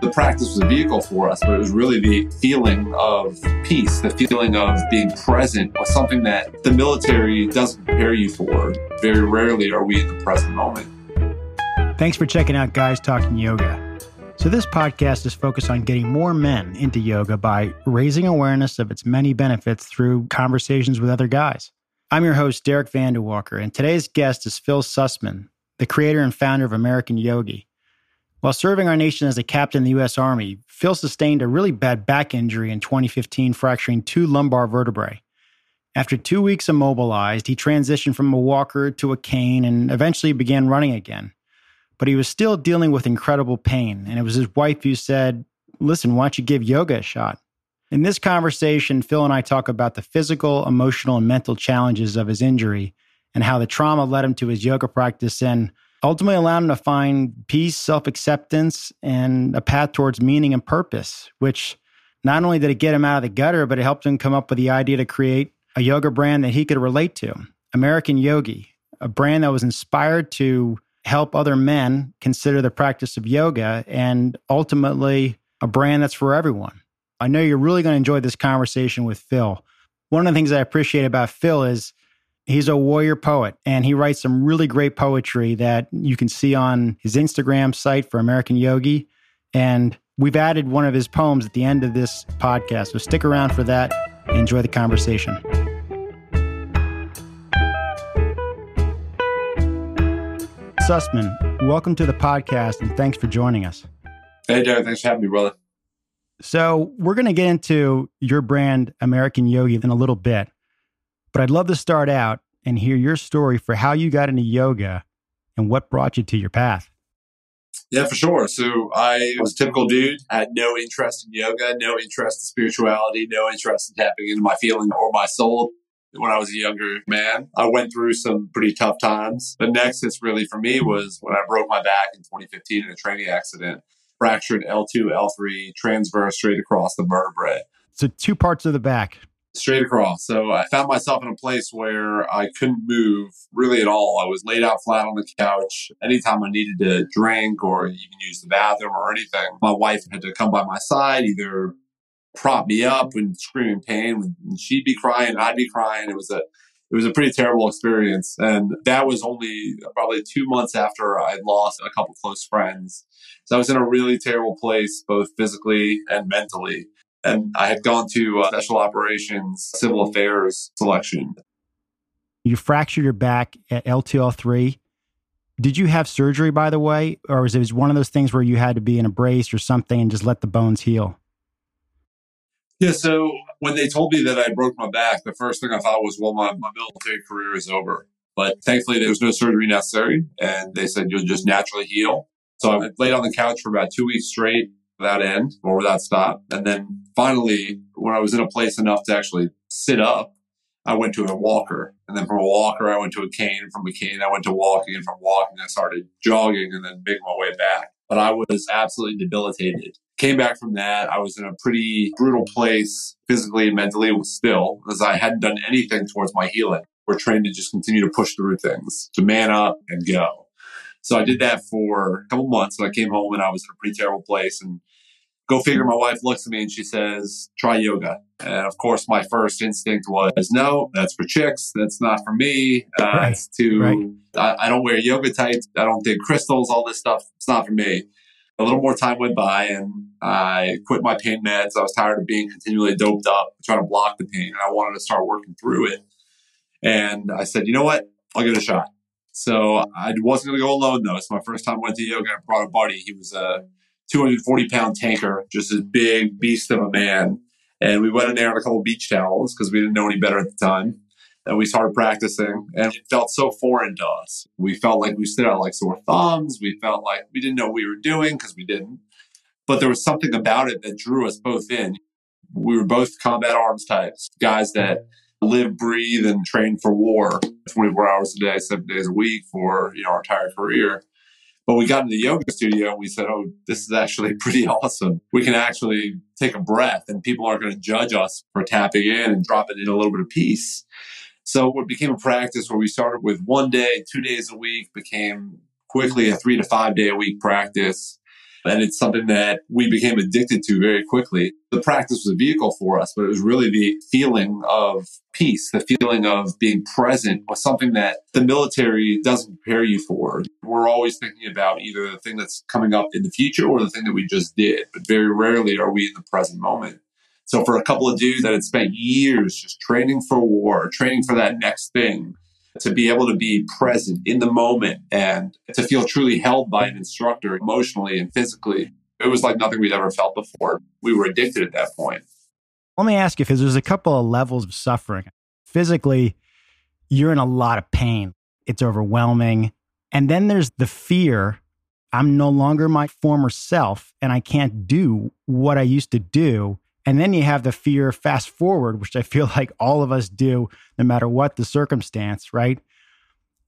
The practice was a vehicle for us, but it was really the feeling of peace, the feeling of being present was something that the military doesn't prepare you for. Very rarely are we in the present moment. Thanks for checking out Guys Talking Yoga. So, this podcast is focused on getting more men into yoga by raising awareness of its many benefits through conversations with other guys. I'm your host, Derek Vanderwalker, and today's guest is Phil Sussman, the creator and founder of American Yogi. While serving our nation as a captain in the U.S. Army, Phil sustained a really bad back injury in 2015, fracturing two lumbar vertebrae. After two weeks immobilized, he transitioned from a walker to a cane and eventually began running again. But he was still dealing with incredible pain, and it was his wife who said, Listen, why don't you give yoga a shot? In this conversation, Phil and I talk about the physical, emotional, and mental challenges of his injury and how the trauma led him to his yoga practice and ultimately allowed him to find peace, self acceptance, and a path towards meaning and purpose, which not only did it get him out of the gutter, but it helped him come up with the idea to create a yoga brand that he could relate to American Yogi, a brand that was inspired to help other men consider the practice of yoga and ultimately a brand that's for everyone. I know you're really going to enjoy this conversation with Phil. One of the things I appreciate about Phil is He's a warrior poet and he writes some really great poetry that you can see on his Instagram site for American Yogi. And we've added one of his poems at the end of this podcast. So stick around for that enjoy the conversation. Sussman, welcome to the podcast and thanks for joining us. Hey, Derek. Thanks for having me, brother. So, we're going to get into your brand, American Yogi, in a little bit. But I'd love to start out and hear your story for how you got into yoga and what brought you to your path. Yeah, for sure. So I was a typical dude, I had no interest in yoga, no interest in spirituality, no interest in tapping into my feeling or my soul when I was a younger man. I went through some pretty tough times. The nexus really for me was when I broke my back in 2015 in a training accident, fractured L2, L3, transverse straight across the vertebrae. So two parts of the back straight across. So I found myself in a place where I couldn't move really at all. I was laid out flat on the couch. Anytime I needed to drink or even use the bathroom or anything, my wife had to come by my side, either prop me up and scream in pain. And she'd be crying, I'd be crying. It was a it was a pretty terrible experience. And that was only probably two months after I'd lost a couple close friends. So I was in a really terrible place, both physically and mentally and I had gone to uh, special operations civil affairs selection. You fractured your back at L2L3. Did you have surgery, by the way, or was it one of those things where you had to be in a brace or something and just let the bones heal? Yeah, so when they told me that I broke my back, the first thing I thought was, well, my, my military career is over. But thankfully, there was no surgery necessary. And they said, you'll just naturally heal. So I laid on the couch for about two weeks straight without end or without stop. And then finally, when I was in a place enough to actually sit up, I went to a walker. And then from a walker, I went to a cane. From a cane, I went to walking. And from walking, I started jogging and then making my way back. But I was absolutely debilitated. Came back from that. I was in a pretty brutal place physically and mentally still because I hadn't done anything towards my healing. We're trained to just continue to push through things, to man up and go. So I did that for a couple months. And I came home and I was in a pretty terrible place. And go figure, my wife looks at me and she says, try yoga. And of course, my first instinct was, no, that's for chicks. That's not for me. Uh, right. It's too, right. I, I, don't wear yoga tights. I don't dig crystals, all this stuff. It's not for me. A little more time went by and I quit my pain meds. I was tired of being continually doped up, trying to block the pain. And I wanted to start working through it. And I said, you know what? I'll give it a shot. So I wasn't going to go alone though. It's my first time I went to yoga. I brought a buddy. He was a 240 pound tanker, just a big beast of a man. And we went in there on a couple beach towels because we didn't know any better at the time. And we started practicing and it felt so foreign to us. We felt like we stood out like sore thumbs. We felt like we didn't know what we were doing because we didn't. But there was something about it that drew us both in. We were both combat arms types, guys that live, breathe, and train for war 24 hours a day, seven days a week for you know our entire career. But we got in the yoga studio and we said, oh, this is actually pretty awesome. We can actually take a breath and people aren't going to judge us for tapping in and dropping in a little bit of peace. So it became a practice where we started with one day, two days a week, became quickly a three to five day a week practice. And it's something that we became addicted to very quickly. The practice was a vehicle for us, but it was really the feeling of peace, the feeling of being present was something that the military doesn't prepare you for. We're always thinking about either the thing that's coming up in the future or the thing that we just did, but very rarely are we in the present moment. So for a couple of dudes that had spent years just training for war, training for that next thing, to be able to be present in the moment and to feel truly held by an instructor emotionally and physically. It was like nothing we'd ever felt before. We were addicted at that point. Let me ask you, because there's a couple of levels of suffering. Physically, you're in a lot of pain, it's overwhelming. And then there's the fear I'm no longer my former self and I can't do what I used to do. And then you have the fear fast forward, which I feel like all of us do, no matter what the circumstance, right?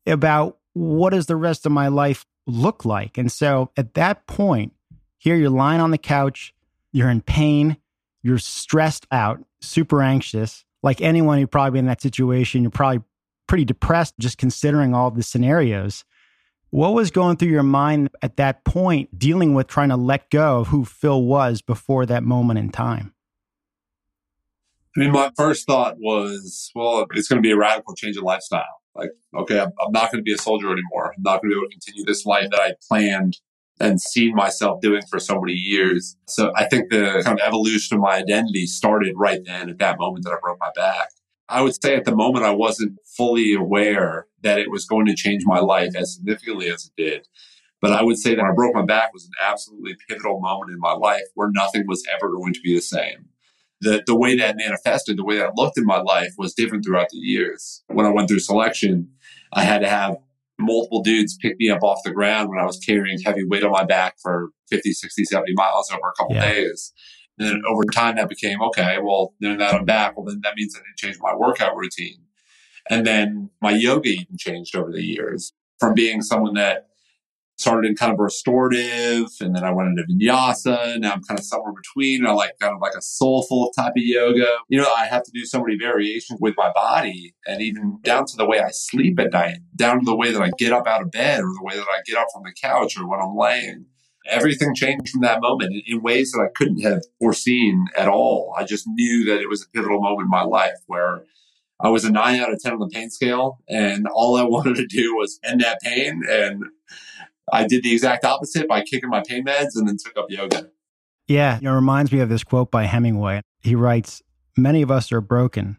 About what does the rest of my life look like? And so at that point, here you're lying on the couch, you're in pain, you're stressed out, super anxious. Like anyone who'd probably in that situation, you're probably pretty depressed just considering all the scenarios. What was going through your mind at that point, dealing with trying to let go of who Phil was before that moment in time? I mean, my first thought was, well, it's going to be a radical change in lifestyle. Like, okay, I'm, I'm not going to be a soldier anymore. I'm not going to be able to continue this life that I planned and seen myself doing for so many years. So I think the kind of evolution of my identity started right then at that moment that I broke my back. I would say at the moment I wasn't fully aware that it was going to change my life as significantly as it did. But I would say that I broke my back was an absolutely pivotal moment in my life where nothing was ever going to be the same the, the way that manifested, the way that looked in my life was different throughout the years. When I went through selection, I had to have multiple dudes pick me up off the ground when I was carrying heavy weight on my back for 50, 60, 70 miles over a couple yeah. days. And then over time that became, okay, well, then that I'm back. Well, then that means I to change my workout routine. And then my yoga even changed over the years from being someone that started in kind of restorative and then I went into vinyasa. Now I'm kind of somewhere between. I like kind of like a soulful type of yoga. You know, I have to do so many variations with my body and even down to the way I sleep at night, down to the way that I get up out of bed or the way that I get up from the couch or when I'm laying. Everything changed from that moment in ways that I couldn't have foreseen at all. I just knew that it was a pivotal moment in my life where I was a nine out of 10 on the pain scale. And all I wanted to do was end that pain. And I did the exact opposite by kicking my pain meds and then took up yoga. Yeah, it reminds me of this quote by Hemingway. He writes, Many of us are broken,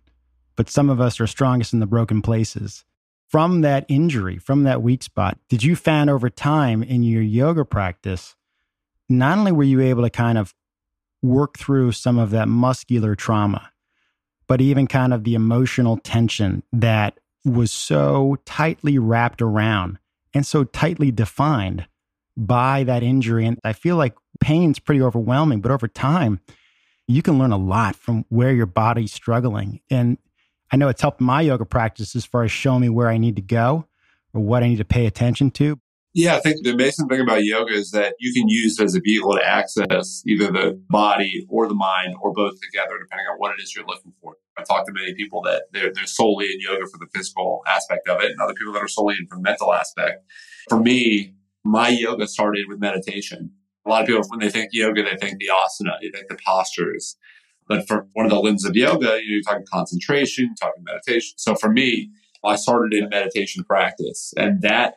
but some of us are strongest in the broken places. From that injury, from that weak spot, did you find over time in your yoga practice, not only were you able to kind of work through some of that muscular trauma, but even kind of the emotional tension that was so tightly wrapped around and so tightly defined by that injury. And I feel like pain's pretty overwhelming, but over time, you can learn a lot from where your body's struggling. And I know it's helped my yoga practice as far as showing me where I need to go or what I need to pay attention to. Yeah, I think the amazing thing about yoga is that you can use it as a vehicle to access either the body or the mind or both together, depending on what it is you're looking for. I talk to many people that they're, they're solely in yoga for the physical aspect of it, and other people that are solely in for the mental aspect. For me, my yoga started with meditation. A lot of people, when they think yoga, they think the asana, they think the postures. But for one of the limbs of yoga, you know, you're talking concentration, talking meditation. So for me, I started in meditation practice, and that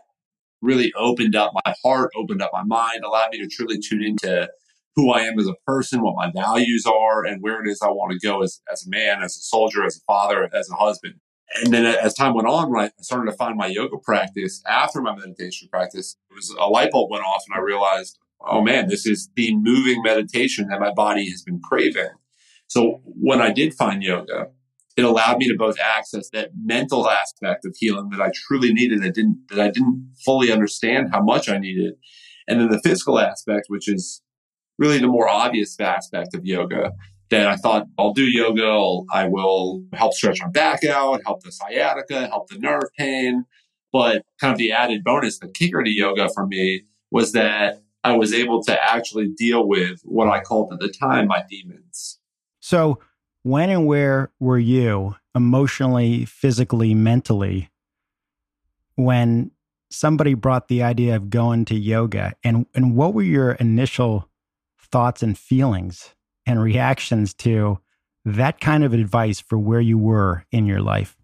really opened up my heart, opened up my mind, allowed me to truly tune into who I am as a person, what my values are, and where it is I want to go as, as a man, as a soldier, as a father, as a husband. And then as time went on, when I started to find my yoga practice after my meditation practice, it was a light bulb went off and I realized, oh man, this is the moving meditation that my body has been craving. So when I did find yoga, it allowed me to both access that mental aspect of healing that I truly needed that didn't that I didn't fully understand how much I needed. And then the physical aspect, which is really the more obvious aspect of yoga, that I thought I'll do yoga, I'll, I will help stretch my back out, help the sciatica, help the nerve pain. But kind of the added bonus, the kicker to yoga for me was that I was able to actually deal with what I called at the time my demons. So when and where were you emotionally, physically, mentally when somebody brought the idea of going to yoga and and what were your initial thoughts and feelings and reactions to that kind of advice for where you were in your life?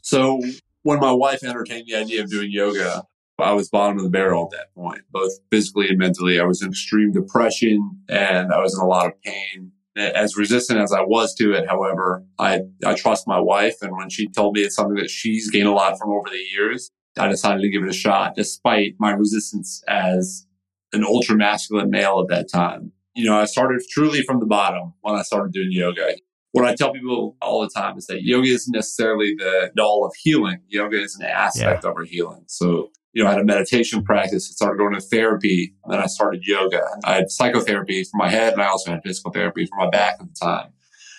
So, when my wife entertained the idea of doing yoga, I was bottom of the barrel at that point, both physically and mentally. I was in extreme depression and I was in a lot of pain. As resistant as I was to it, however, I, I trust my wife. And when she told me it's something that she's gained a lot from over the years, I decided to give it a shot despite my resistance as an ultra masculine male at that time. You know, I started truly from the bottom when I started doing yoga. What I tell people all the time is that yoga isn't necessarily the doll of healing. Yoga is an aspect yeah. of our healing. So you know, I had a meditation practice. I started going to therapy. And then I started yoga. I had psychotherapy for my head and I also had physical therapy for my back at the time.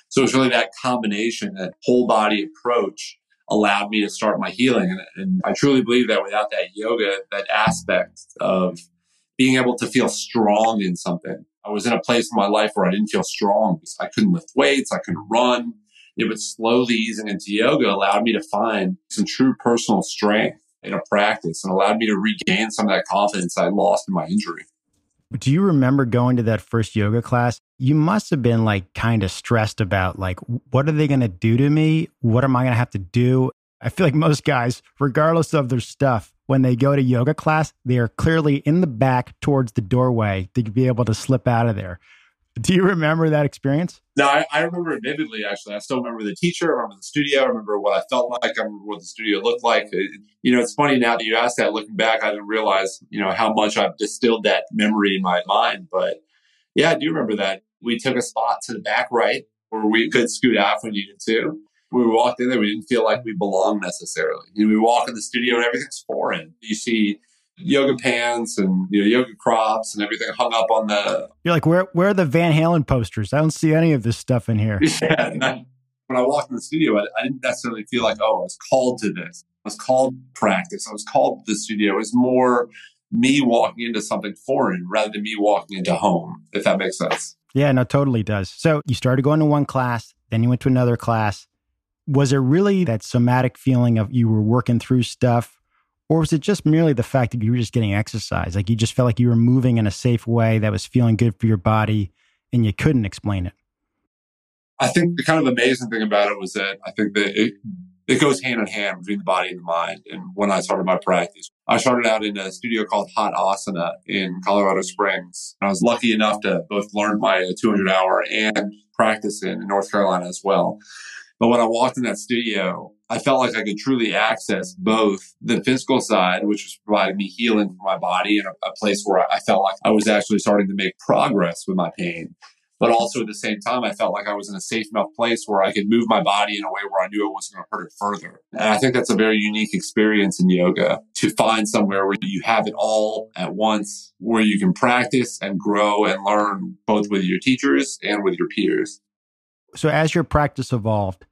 So it's really that combination, that whole body approach allowed me to start my healing. And, and I truly believe that without that yoga, that aspect of being able to feel strong in something. I was in a place in my life where I didn't feel strong. I couldn't lift weights. I couldn't run. It was slowly easing into yoga allowed me to find some true personal strength in a practice and allowed me to regain some of that confidence I lost in my injury. Do you remember going to that first yoga class? You must have been like kind of stressed about like, what are they going to do to me? What am I going to have to do? I feel like most guys, regardless of their stuff, when they go to yoga class, they are clearly in the back towards the doorway to be able to slip out of there. Do you remember that experience? No, I, I, remember it vividly, actually. I still remember the teacher, I remember the studio, I remember what I felt like, I remember what the studio looked like. It, you know, it's funny now that you ask that, looking back, I didn't realize, you know, how much I've distilled that memory in my mind. But yeah, I do remember that. We took a spot to the back right where we could scoot out if we needed to. We walked in there, we didn't feel like we belonged necessarily. You know, we walk in the studio and everything's foreign. You see yoga pants and you know yoga crops and everything hung up on the. You're like, where where are the Van Halen posters? I don't see any of this stuff in here. Yeah. I, when I walked in the studio, I, I, didn't necessarily feel like, oh, I was called to this. I was called practice. I was called to the studio. It was more me walking into something foreign rather than me walking into home, if that makes sense. Yeah, no, totally does. So you started going to one class, then you went to another class. Was it really that somatic feeling of you were working through stuff or was it just merely the fact that you were just getting exercise? Like you just felt like you were moving in a safe way that was feeling good for your body and you couldn't explain it? I think the kind of amazing thing about it was that I think that it, it goes hand in hand between the body and the mind. And when I started my practice, I started out in a studio called Hot Asana in Colorado Springs. And I was lucky enough to both learn my 200 hour and practice in North Carolina as well. But when I walked in that studio, I felt like I could truly access both the physical side, which was providing me healing for my body and a, a place where I felt like I was actually starting to make progress with my pain. But also at the same time, I felt like I was in a safe enough place where I could move my body in a way where I knew it wasn't going to hurt it further. And I think that's a very unique experience in yoga to find somewhere where you have it all at once, where you can practice and grow and learn both with your teachers and with your peers. So as your practice evolved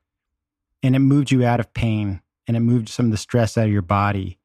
and it moved you out of pain and it moved some of the stress out of your body,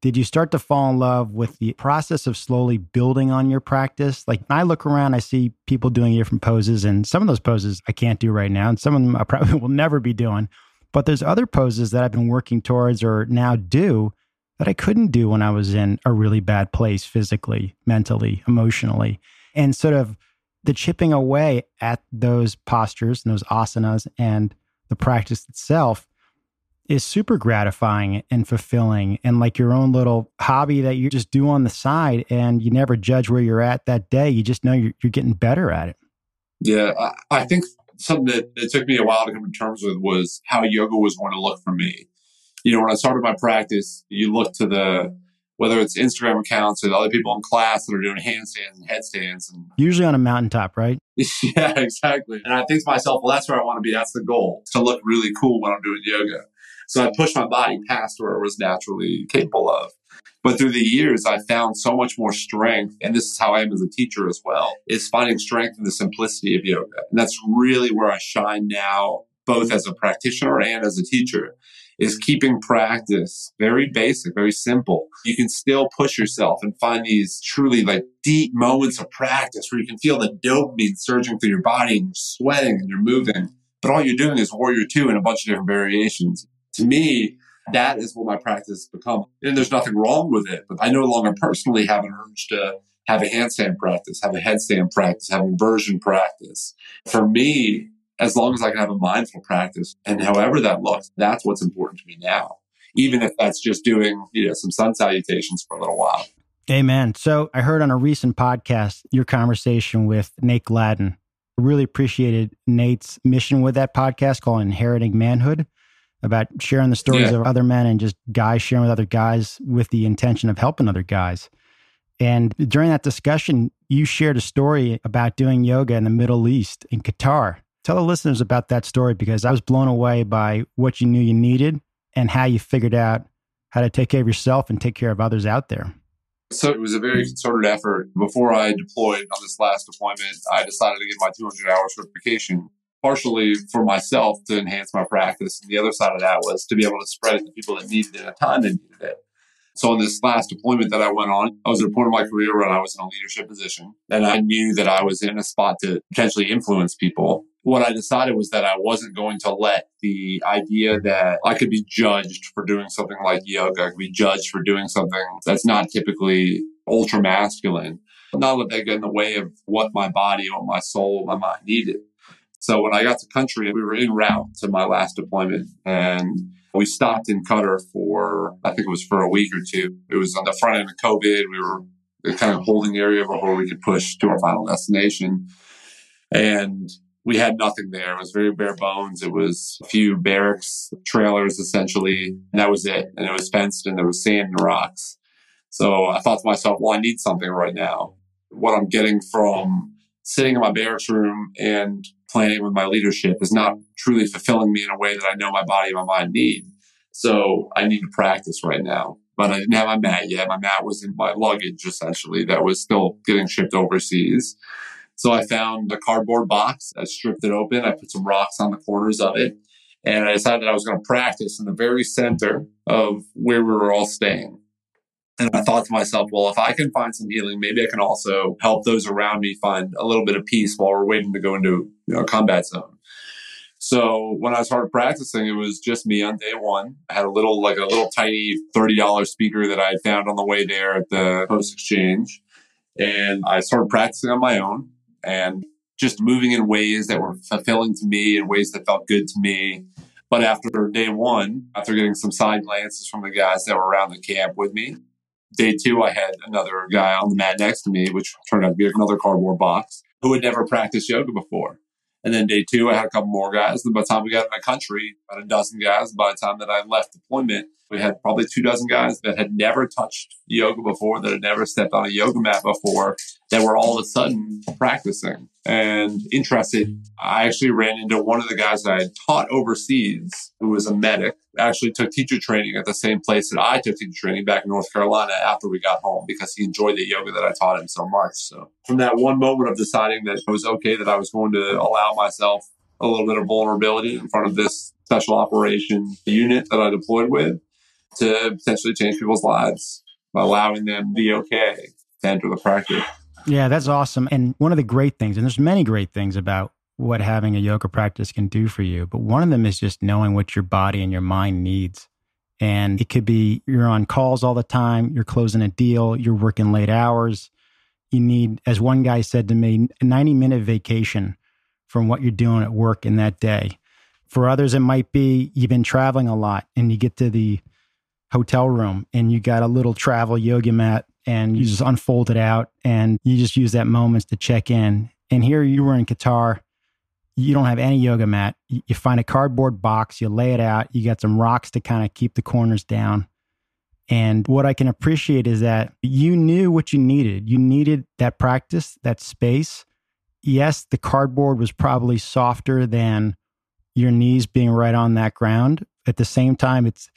did you start to fall in love with the process of slowly building on your practice? Like I look around, I see people doing different poses, and some of those poses I can't do right now, and some of them I probably will never be doing. But there's other poses that I've been working towards or now do that I couldn't do when I was in a really bad place physically, mentally, emotionally. And sort of the chipping away at those postures and those asanas and the practice itself is super gratifying and fulfilling and like your own little hobby that you just do on the side and you never judge where you're at that day. You just know you're, you're getting better at it. Yeah, I, I think something that it took me a while to come to terms with was how yoga was going to look for me. You know, when I started my practice, you look to the whether it's Instagram accounts or other people in class that are doing handstands and headstands. And Usually on a mountaintop, right? yeah, exactly. And I think to myself, well, that's where I want to be. That's the goal to look really cool when I'm doing yoga. So I pushed my body past where it was naturally capable of. But through the years, I found so much more strength. And this is how I am as a teacher as well, is finding strength in the simplicity of yoga. And that's really where I shine now, both as a practitioner and as a teacher is keeping practice very basic, very simple. You can still push yourself and find these truly like deep moments of practice where you can feel the dopamine surging through your body and you're sweating and you're moving. But all you're doing is warrior two in a bunch of different variations. To me, That is what my practice has become. And there's nothing wrong with it, but I no longer personally have an urge to have a handstand practice, have a headstand practice, have inversion practice. For me, as long as I can have a mindful practice and however that looks, that's what's important to me now. Even if that's just doing, you know, some sun salutations for a little while. Amen. So I heard on a recent podcast your conversation with Nate Gladden. I really appreciated Nate's mission with that podcast called Inheriting Manhood about sharing the stories yeah. of other men and just guys sharing with other guys with the intention of helping other guys. And during that discussion, you shared a story about doing yoga in the Middle East in Qatar. Tell the listeners about that story because I was blown away by what you knew you needed and how you figured out how to take care of yourself and take care of others out there. So it was a very concerted effort. Before I deployed on this last deployment, I decided to get my 200 hour certification, partially for myself to enhance my practice. And the other side of that was to be able to spread it to people that needed it at a time that needed it. So on this last deployment that I went on, I was at a point in my career where I was in a leadership position and I knew that I was in a spot to potentially influence people. What I decided was that I wasn't going to let the idea that I could be judged for doing something like yoga, I could be judged for doing something that's not typically ultra masculine, not let that get in the way of what my body, what my soul, my mind needed. So when I got to country, we were en route to my last deployment and we stopped in Qatar for, I think it was for a week or two. It was on the front end of COVID. We were kind of holding area before we could push to our final destination. And we had nothing there. It was very bare bones. It was a few barracks, trailers essentially, and that was it. And it was fenced and there was sand and rocks. So I thought to myself, well, I need something right now. What I'm getting from sitting in my barracks room and planning with my leadership is not truly fulfilling me in a way that I know my body and my mind need. So I need to practice right now. But I didn't have my mat yet. My mat was in my luggage essentially that was still getting shipped overseas. So I found a cardboard box. I stripped it open. I put some rocks on the corners of it. And I decided I was going to practice in the very center of where we were all staying. And I thought to myself, well, if I can find some healing, maybe I can also help those around me find a little bit of peace while we're waiting to go into you know, a combat zone. So when I started practicing, it was just me on day one. I had a little, like a little tiny $30 speaker that I had found on the way there at the post exchange. And I started practicing on my own and just moving in ways that were fulfilling to me and ways that felt good to me. But after day one, after getting some side glances from the guys that were around the camp with me, day two, I had another guy on the mat next to me, which turned out to be another cardboard box, who had never practiced yoga before. And then day two, I had a couple more guys. And by the time we got in the country, about a dozen guys. By the time that I left deployment, we had probably two dozen guys that had never touched yoga before, that had never stepped on a yoga mat before, that were all of a sudden practicing and interested. I actually ran into one of the guys that I had taught overseas, who was a medic, actually took teacher training at the same place that I took teacher training back in North Carolina after we got home because he enjoyed the yoga that I taught him so much. So from that one moment of deciding that it was okay that I was going to allow myself a little bit of vulnerability in front of this special operation unit that I deployed with to potentially change people's lives by allowing them to be okay to enter the practice. Yeah, that's awesome. And one of the great things, and there's many great things about what having a yoga practice can do for you, but one of them is just knowing what your body and your mind needs. And it could be you're on calls all the time, you're closing a deal, you're working late hours. You need, as one guy said to me, a 90 minute vacation from what you're doing at work in that day. For others, it might be you've been traveling a lot and you get to the hotel room and you got a little travel yoga mat and you just unfold it out and you just use that moments to check in. And here you were in Qatar. You don't have any yoga mat. You find a cardboard box, you lay it out, you got some rocks to kind of keep the corners down. And what I can appreciate is that you knew what you needed. You needed that practice, that space. Yes, the cardboard was probably softer than your knees being right on that ground. At the same time, it's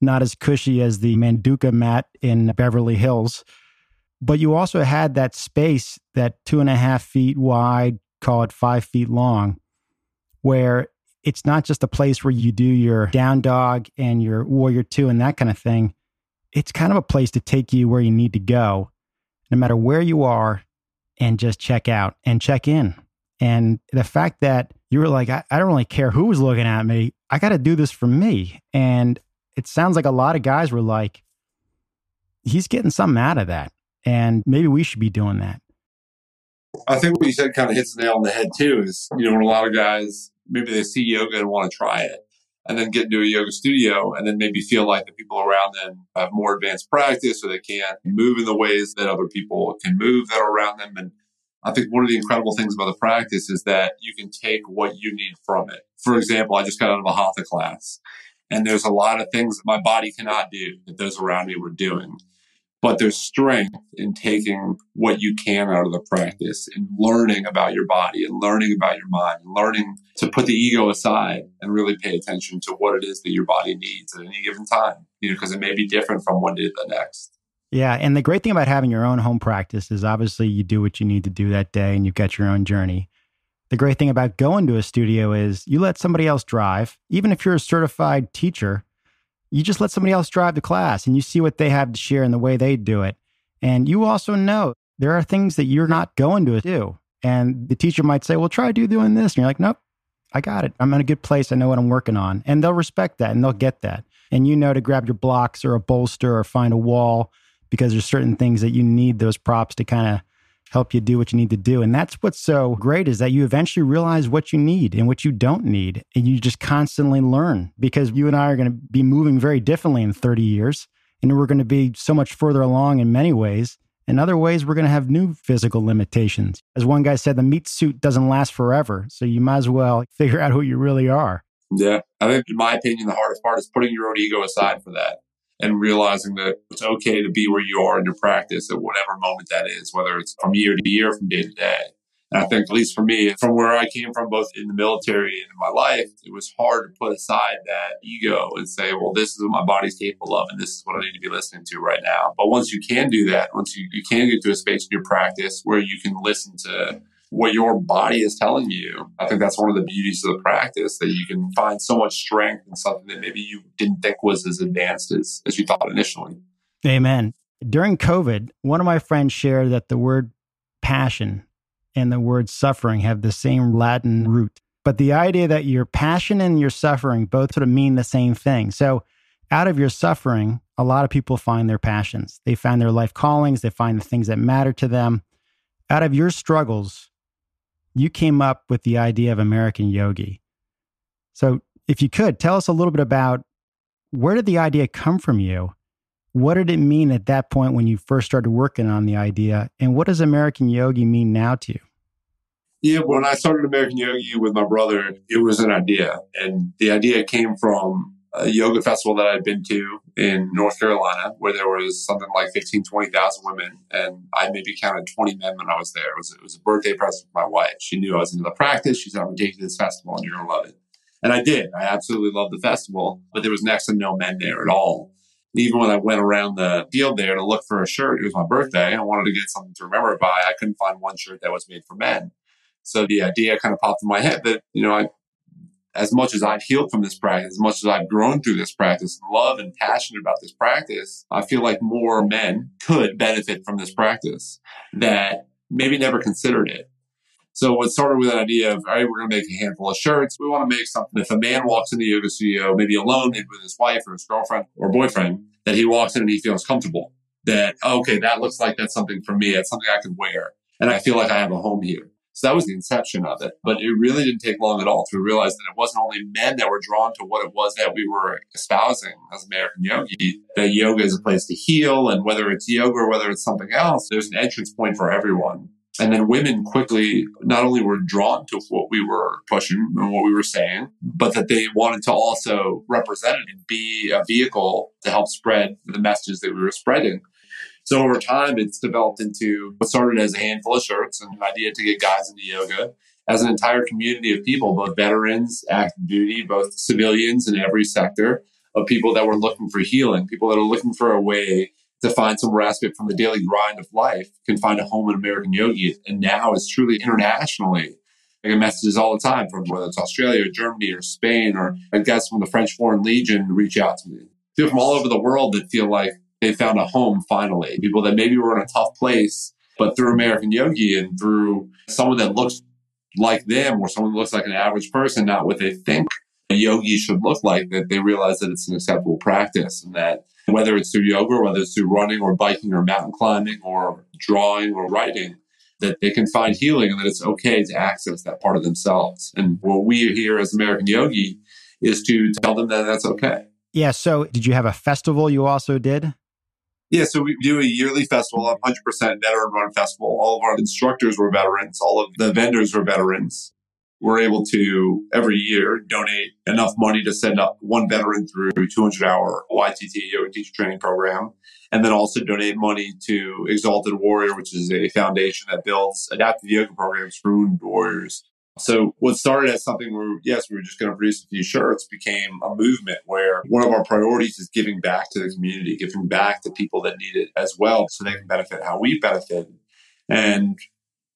not as cushy as the Manduka mat in Beverly Hills. But you also had that space, that two and a half feet wide, call it five feet long, where it's not just a place where you do your down dog and your warrior two and that kind of thing. It's kind of a place to take you where you need to go, no matter where you are, and just check out and check in. And the fact that you were like, I, I don't really care who was looking at me. I got to do this for me. And it sounds like a lot of guys were like, he's getting something out of that. And maybe we should be doing that. I think what you said kind of hits the nail on the head too. Is you know when a lot of guys maybe they see yoga and want to try it, and then get into a yoga studio, and then maybe feel like the people around them have more advanced practice, or they can't move in the ways that other people can move that are around them. And I think one of the incredible things about the practice is that you can take what you need from it. For example, I just got out of a hatha class, and there's a lot of things that my body cannot do that those around me were doing but there's strength in taking what you can out of the practice and learning about your body and learning about your mind and learning to put the ego aside and really pay attention to what it is that your body needs at any given time, you know, because it may be different from one day to the next. Yeah. And the great thing about having your own home practice is obviously you do what you need to do that day and you've got your own journey. The great thing about going to a studio is you let somebody else drive. Even if you're a certified teacher, you just let somebody else drive the class and you see what they have to share and the way they do it. And you also know there are things that you're not going to do. And the teacher might say, well, try do doing this. And you're like, nope, I got it. I'm in a good place. I know what I'm working on. And they'll respect that and they'll get that. And you know to grab your blocks or a bolster or find a wall because there's certain things that you need those props to kind of help you do what you need to do. And that's what's so great is that you eventually realize what you need and what you don't need. And you just constantly learn because you and I are going to be moving very differently in 30 years. And we're going to be so much further along in many ways. In other ways, we're going to have new physical limitations. As one guy said, the meat suit doesn't last forever. So you might as well figure out who you really are. Yeah. I think, in my opinion, the hardest part is putting your own ego aside for that and realizing that it's okay to be where you are in your practice at whatever moment that is, whether it's from year to year, from day to day. And I think, at least for me, from where I came from, both in the military and in my life, it was hard to put aside that ego and say, well, this is what my body's capable of, and this is what I need to be listening to right now. But once you can do that, once you, you can get to a space in your practice where you can listen to what your body is telling you. I think that's one of the beauties of the practice that you can find so much strength in something that maybe you didn't think was as advanced as, as you thought initially. Amen. During COVID, one of my friends shared that the word passion and the word suffering have the same Latin root. But the idea that your passion and your suffering both sort of mean the same thing. So, out of your suffering, a lot of people find their passions. They find their life callings, they find the things that matter to them. Out of your struggles, you came up with the idea of American Yogi. So, if you could tell us a little bit about where did the idea come from you? What did it mean at that point when you first started working on the idea? And what does American Yogi mean now to you? Yeah, when I started American Yogi with my brother, it was an idea. And the idea came from a yoga festival that I'd been to in North Carolina where there was something like 15, 20,000 women. And I maybe counted 20 men when I was there. It was, it was a birthday present for my wife. She knew I was into the practice. She said, I'm going to take you to this festival and you're going to love it. And I did. I absolutely loved the festival, but there was next to no men there at all. Even when I went around the field there to look for a shirt, it was my birthday. I wanted to get something to remember by. I couldn't find one shirt that was made for men. So the idea kind of popped in my head that, you know, I as much as I've healed from this practice, as much as I've grown through this practice, love and passionate about this practice, I feel like more men could benefit from this practice that maybe never considered it. So it started with an idea of, all right, we're going to make a handful of shirts. We want to make something. If a man walks in the yoga studio, maybe alone, maybe with his wife or his girlfriend or boyfriend, that he walks in and he feels comfortable. That, okay, that looks like that's something for me. It's something I can wear. And I feel like I have a home here. So that was the inception of it. But it really didn't take long at all to realize that it wasn't only men that were drawn to what it was that we were espousing as American yogi, that yoga is a place to heal. And whether it's yoga or whether it's something else, there's an entrance point for everyone. And then women quickly not only were drawn to what we were pushing and what we were saying, but that they wanted to also represent it and be a vehicle to help spread the messages that we were spreading. So over time, it's developed into what started as a handful of shirts and an idea to get guys into yoga as an entire community of people, both veterans, active duty, both civilians in every sector of people that were looking for healing, people that are looking for a way to find some respite from the daily grind of life can find a home in American Yogi. And now it's truly internationally. I get messages all the time from whether it's Australia or Germany or Spain or I guess from the French Foreign Legion reach out to me. People from all over the world that feel like they found a home finally. People that maybe were in a tough place, but through American Yogi and through someone that looks like them or someone that looks like an average person, not what they think a yogi should look like, that they realize that it's an acceptable practice and that whether it's through yoga, whether it's through running or biking or mountain climbing or drawing or writing, that they can find healing and that it's okay to access that part of themselves. And what we here as American Yogi is to tell them that that's okay. Yeah. So, did you have a festival you also did? Yeah, so we do a yearly festival, a 100% veteran run festival. All of our instructors were veterans. All of the vendors were veterans. We're able to every year donate enough money to send up one veteran through 200 hour YTT yoga teacher training program. And then also donate money to Exalted Warrior, which is a foundation that builds adaptive yoga programs for wounded warriors so what started as something where, yes, we were just going to produce a few shirts became a movement where one of our priorities is giving back to the community, giving back to people that need it as well so they can benefit how we benefit. And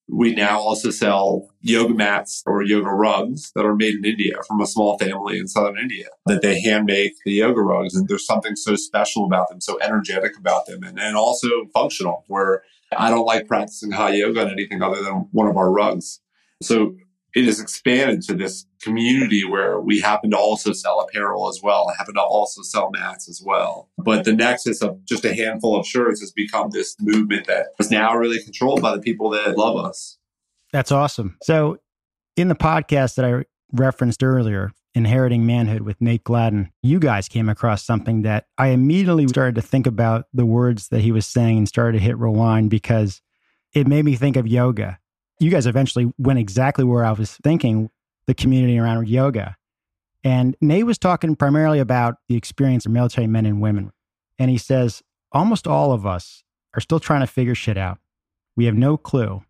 we now also sell yoga mats or yoga rugs that are made in India from a small family in southern India that they hand make the yoga rugs. And there's something so special about them, so energetic about them, and, and also functional where I don't like practicing hot yoga on anything other than one of our rugs. So it has expanded to this community where we happen to also sell apparel as well, happen to also sell mats as well. But the nexus of just a handful of shirts has become this movement that is now really controlled by the people that love us. That's awesome. So, in the podcast that I referenced earlier, Inheriting Manhood with Nate Gladden, you guys came across something that I immediately started to think about the words that he was saying and started to hit rewind because it made me think of yoga you guys eventually went exactly where I was thinking the community around yoga. And Nate was talking primarily about the experience of military men and women. And he says, almost all of us are still trying to figure shit out. We have no clue.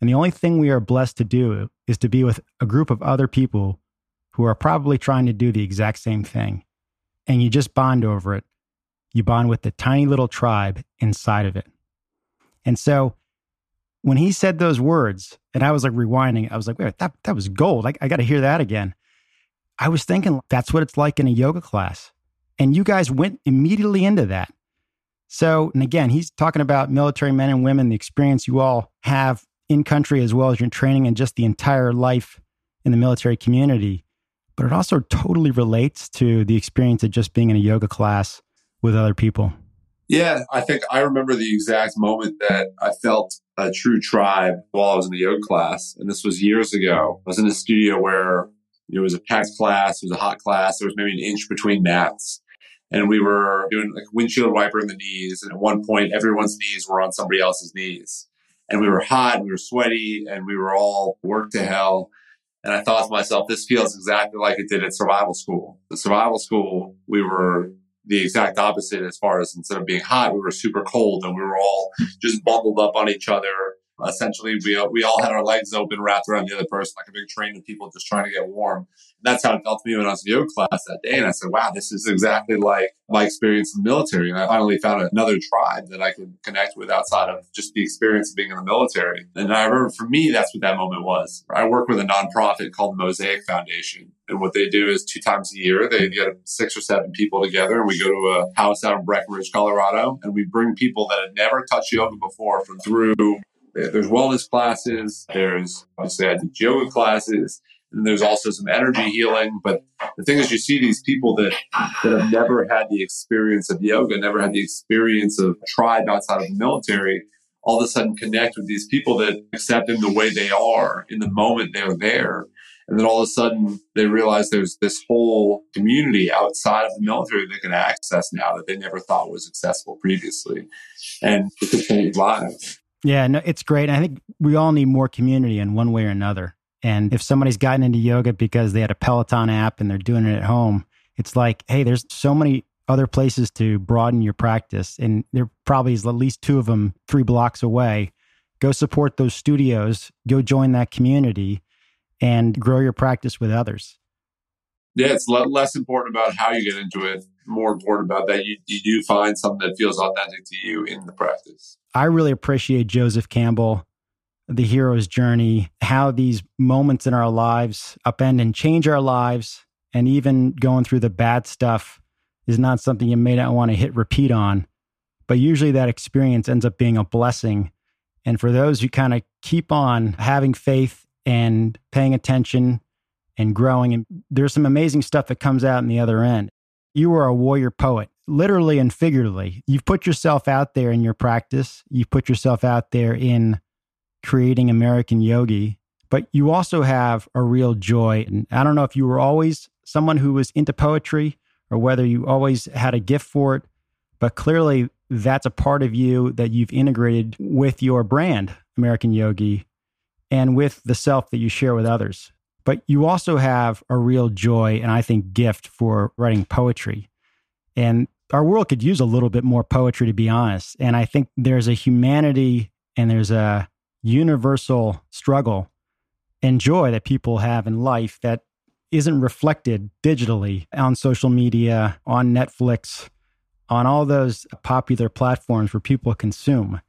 And the only thing we are blessed to do is to be with a group of other people who are probably trying to do the exact same thing. And you just bond over it. You bond with the tiny little tribe inside of it. And so when he said those words, and I was like rewinding, I was like, wait, that, that was gold. I, I got to hear that again. I was thinking that's what it's like in a yoga class. And you guys went immediately into that. So, and again, he's talking about military men and women, the experience you all have in country as well as your training and just the entire life in the military community. But it also totally relates to the experience of just being in a yoga class with other people. Yeah, I think I remember the exact moment that I felt a true tribe while I was in the yoga class. And this was years ago. I was in a studio where it was a packed class, it was a hot class, there was maybe an inch between mats. And we were doing like windshield wiper in the knees. And at one point, everyone's knees were on somebody else's knees. And we were hot, and we were sweaty, and we were all worked to hell. And I thought to myself, this feels exactly like it did at survival school. The survival school, we were the exact opposite as far as instead of being hot, we were super cold and we were all just bundled up on each other. Essentially, we, we all had our legs open, wrapped around the other person, like a big train of people just trying to get warm that's how it felt to me when I was in yoga class that day. And I said, wow, this is exactly like my experience in the military. And I finally found another tribe that I could connect with outside of just the experience of being in the military. And I remember for me, that's what that moment was. I work with a nonprofit called Mosaic Foundation. And what they do is two times a year, they get six or seven people together and we go to a house out in Breckenridge, Colorado, and we bring people that had never touched yoga before from through there's wellness classes, there's obviously I did yoga classes, and there's also some energy healing. But the thing is, you see these people that, that have never had the experience of yoga, never had the experience of tribe outside of the military, all of a sudden connect with these people that accept them the way they are in the moment they're there. And then all of a sudden they realize there's this whole community outside of the military they can access now that they never thought was accessible previously. And it could change lives. Yeah, no, it's great. I think we all need more community in one way or another. And if somebody's gotten into yoga because they had a Peloton app and they're doing it at home, it's like, hey, there's so many other places to broaden your practice. And there probably is at least two of them three blocks away. Go support those studios, go join that community, and grow your practice with others. Yeah, it's less important about how you get into it, more important about that you, you do find something that feels authentic to you in the practice. I really appreciate Joseph Campbell the hero's journey, how these moments in our lives upend and change our lives, and even going through the bad stuff is not something you may not want to hit repeat on. But usually that experience ends up being a blessing. And for those who kind of keep on having faith and paying attention and growing. And there's some amazing stuff that comes out in the other end. You are a warrior poet, literally and figuratively. You've put yourself out there in your practice, you've put yourself out there in creating American Yogi, but you also have a real joy. And I don't know if you were always someone who was into poetry or whether you always had a gift for it, but clearly that's a part of you that you've integrated with your brand, American Yogi, and with the self that you share with others. But you also have a real joy and I think gift for writing poetry. And our world could use a little bit more poetry, to be honest. And I think there's a humanity and there's a universal struggle and joy that people have in life that isn't reflected digitally on social media, on Netflix, on all those popular platforms where people consume.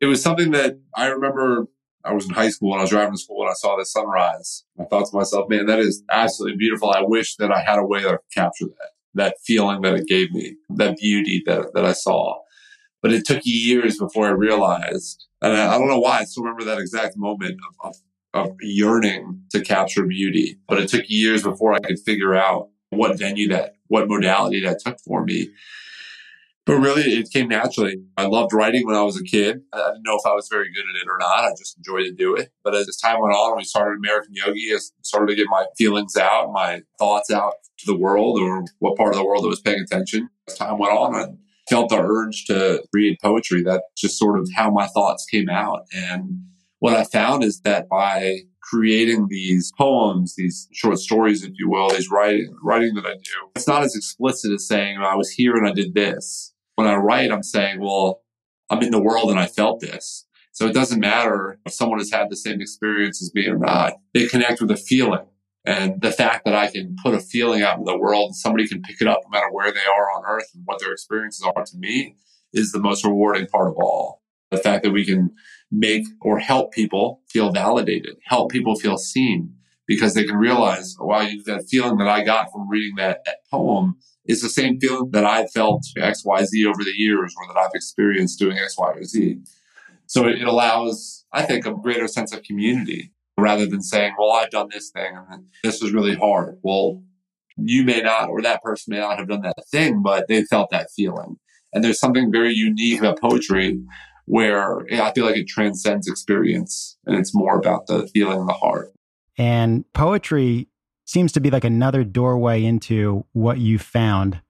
It was something that I remember I was in high school and I was driving to school and I saw the sunrise. I thought to myself, man, that is absolutely beautiful. I wish that I had a way to capture that, that feeling that it gave me, that beauty that, that I saw. But it took years before I realized, and I, I don't know why I still remember that exact moment of, of, of yearning to capture beauty. But it took years before I could figure out what venue that, what modality that took for me. But really, it came naturally. I loved writing when I was a kid. I didn't know if I was very good at it or not. I just enjoyed to do it. But as time went on, we started American Yogi. I started to get my feelings out, my thoughts out to the world or what part of the world I was paying attention. As time went on, I felt the urge to read poetry. That's just sort of how my thoughts came out. And what I found is that by creating these poems, these short stories, if you will, these writing, writing that I do, it's not as explicit as saying, oh, I was here and I did this when I write, I'm saying, well, I'm in the world and I felt this. So it doesn't matter if someone has had the same experience as me or not. They connect with a feeling. And the fact that I can put a feeling out in the world and somebody can pick it up no matter where they are on earth and what their experiences are to me is the most rewarding part of all. The fact that we can make or help people feel validated, help people feel seen because they can realize, wow, that feeling that I got from reading that, that poem is the same feeling that I've felt XYZ over the years or that I've experienced doing X, Y, or Z. So it, it allows, I think, a greater sense of community rather than saying, well, I've done this thing and this was really hard. Well, you may not, or that person may not have done that thing, but they felt that feeling. And there's something very unique about poetry where I feel like it transcends experience and it's more about the feeling of the heart. And poetry seems to be like another doorway into what you found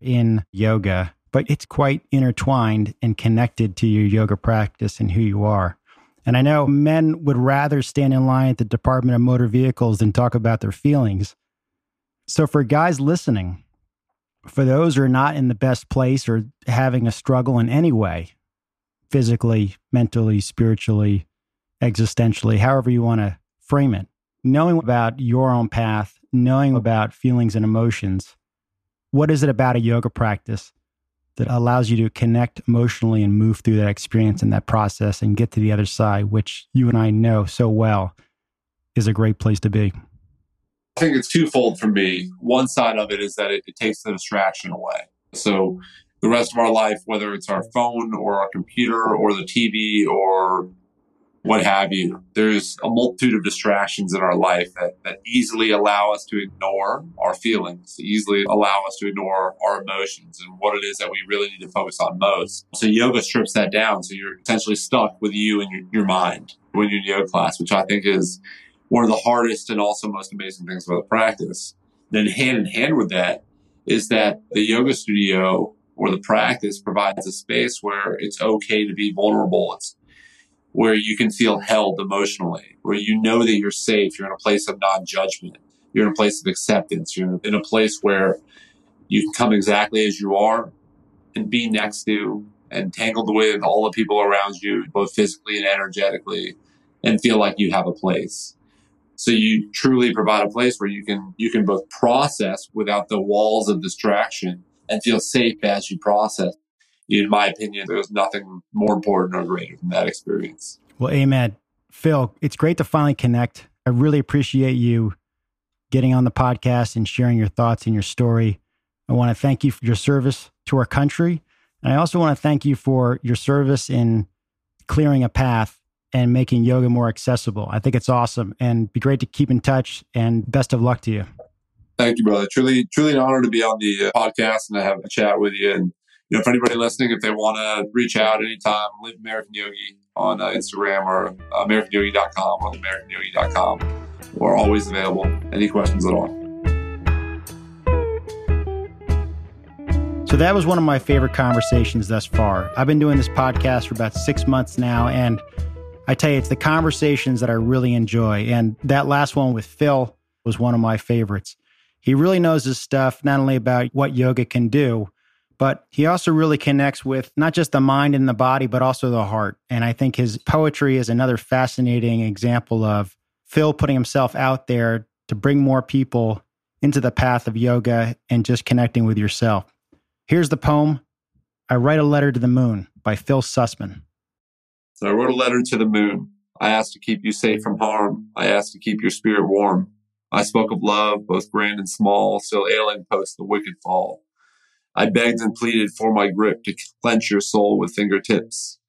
in yoga, but it's quite intertwined and connected to your yoga practice and who you are. And I know men would rather stand in line at the Department of Motor Vehicles than talk about their feelings. So, for guys listening, for those who are not in the best place or having a struggle in any way, physically, mentally, spiritually, existentially, however you want to frame it, knowing about your own path, knowing about feelings and emotions, what is it about a yoga practice that allows you to connect emotionally and move through that experience and that process and get to the other side, which you and I know so well is a great place to be? I think it's twofold for me. One side of it is that it, it takes the distraction away. So the rest of our life, whether it's our phone or our computer or the TV or what have you. There's a multitude of distractions in our life that, that easily allow us to ignore our feelings, easily allow us to ignore our emotions and what it is that we really need to focus on most. So yoga strips that down. So you're essentially stuck with you and your, your mind when you're in yoga class, which I think is one of the hardest and also most amazing things about the practice. Then hand in hand with that is that the yoga studio or the practice provides a space where it's okay to be vulnerable. It's where you can feel held emotionally, where you know that you're safe. You're in a place of non judgment. You're in a place of acceptance. You're in a place where you can come exactly as you are and be next to and tangled with all the people around you, both physically and energetically, and feel like you have a place. So you truly provide a place where you can you can both process without the walls of distraction and feel safe as you process in my opinion, there's nothing more important or greater than that experience. Well, amen. Phil, it's great to finally connect. I really appreciate you getting on the podcast and sharing your thoughts and your story. I want to thank you for your service to our country. And I also want to thank you for your service in clearing a path and making yoga more accessible. I think it's awesome and be great to keep in touch and best of luck to you. Thank you, brother. Truly, truly an honor to be on the uh, podcast and to have a chat with you. And, you know, for anybody listening, if they want to reach out anytime, Live American Yogi on uh, Instagram or uh, AmericanYogi.com or AmericanYogi.com. We're always available. Any questions at all. So that was one of my favorite conversations thus far. I've been doing this podcast for about six months now, and I tell you, it's the conversations that I really enjoy. And that last one with Phil was one of my favorites. He really knows his stuff, not only about what yoga can do, but he also really connects with not just the mind and the body, but also the heart. And I think his poetry is another fascinating example of Phil putting himself out there to bring more people into the path of yoga and just connecting with yourself. Here's the poem I Write a Letter to the Moon by Phil Sussman. So I wrote a letter to the moon. I asked to keep you safe from harm. I asked to keep your spirit warm. I spoke of love, both grand and small, still ailing post the wicked fall. I begged and pleaded for my grip to clench your soul with fingertips.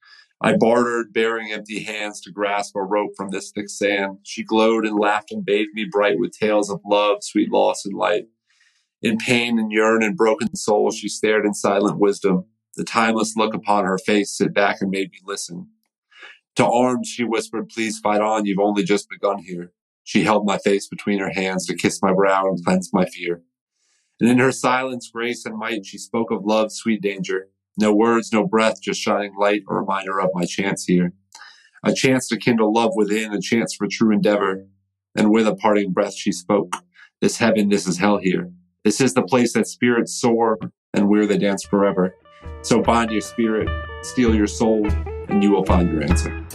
I bartered, bearing empty hands to grasp a rope from this thick sand. She glowed and laughed and bathed me bright with tales of love, sweet loss, and light. In pain and yearn and broken soul, she stared in silent wisdom. The timeless look upon her face sit back and made me listen. To arms, she whispered, please fight on. You've only just begun here. She held my face between her hands to kiss my brow and cleanse my fear. And in her silence, grace, and might, she spoke of love's sweet danger. No words, no breath, just shining light, a reminder of my chance here. A chance to kindle love within, a chance for true endeavor. And with a parting breath, she spoke, This heaven, this is hell here. This is the place that spirits soar and where they dance forever. So bind your spirit, steel your soul, and you will find your answer.